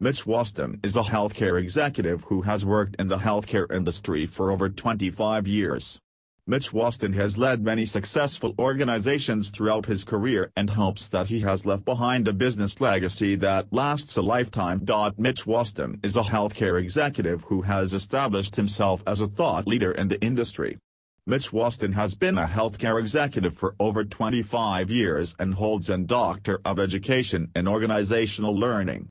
Mitch Wasden is a healthcare executive who has worked in the healthcare industry for over 25 years. Mitch Wasden has led many successful organizations throughout his career and hopes that he has left behind a business legacy that lasts a lifetime. Mitch Wasden is a healthcare executive who has established himself as a thought leader in the industry. Mitch Wasden has been a healthcare executive for over 25 years and holds a Doctor of Education in Organizational Learning.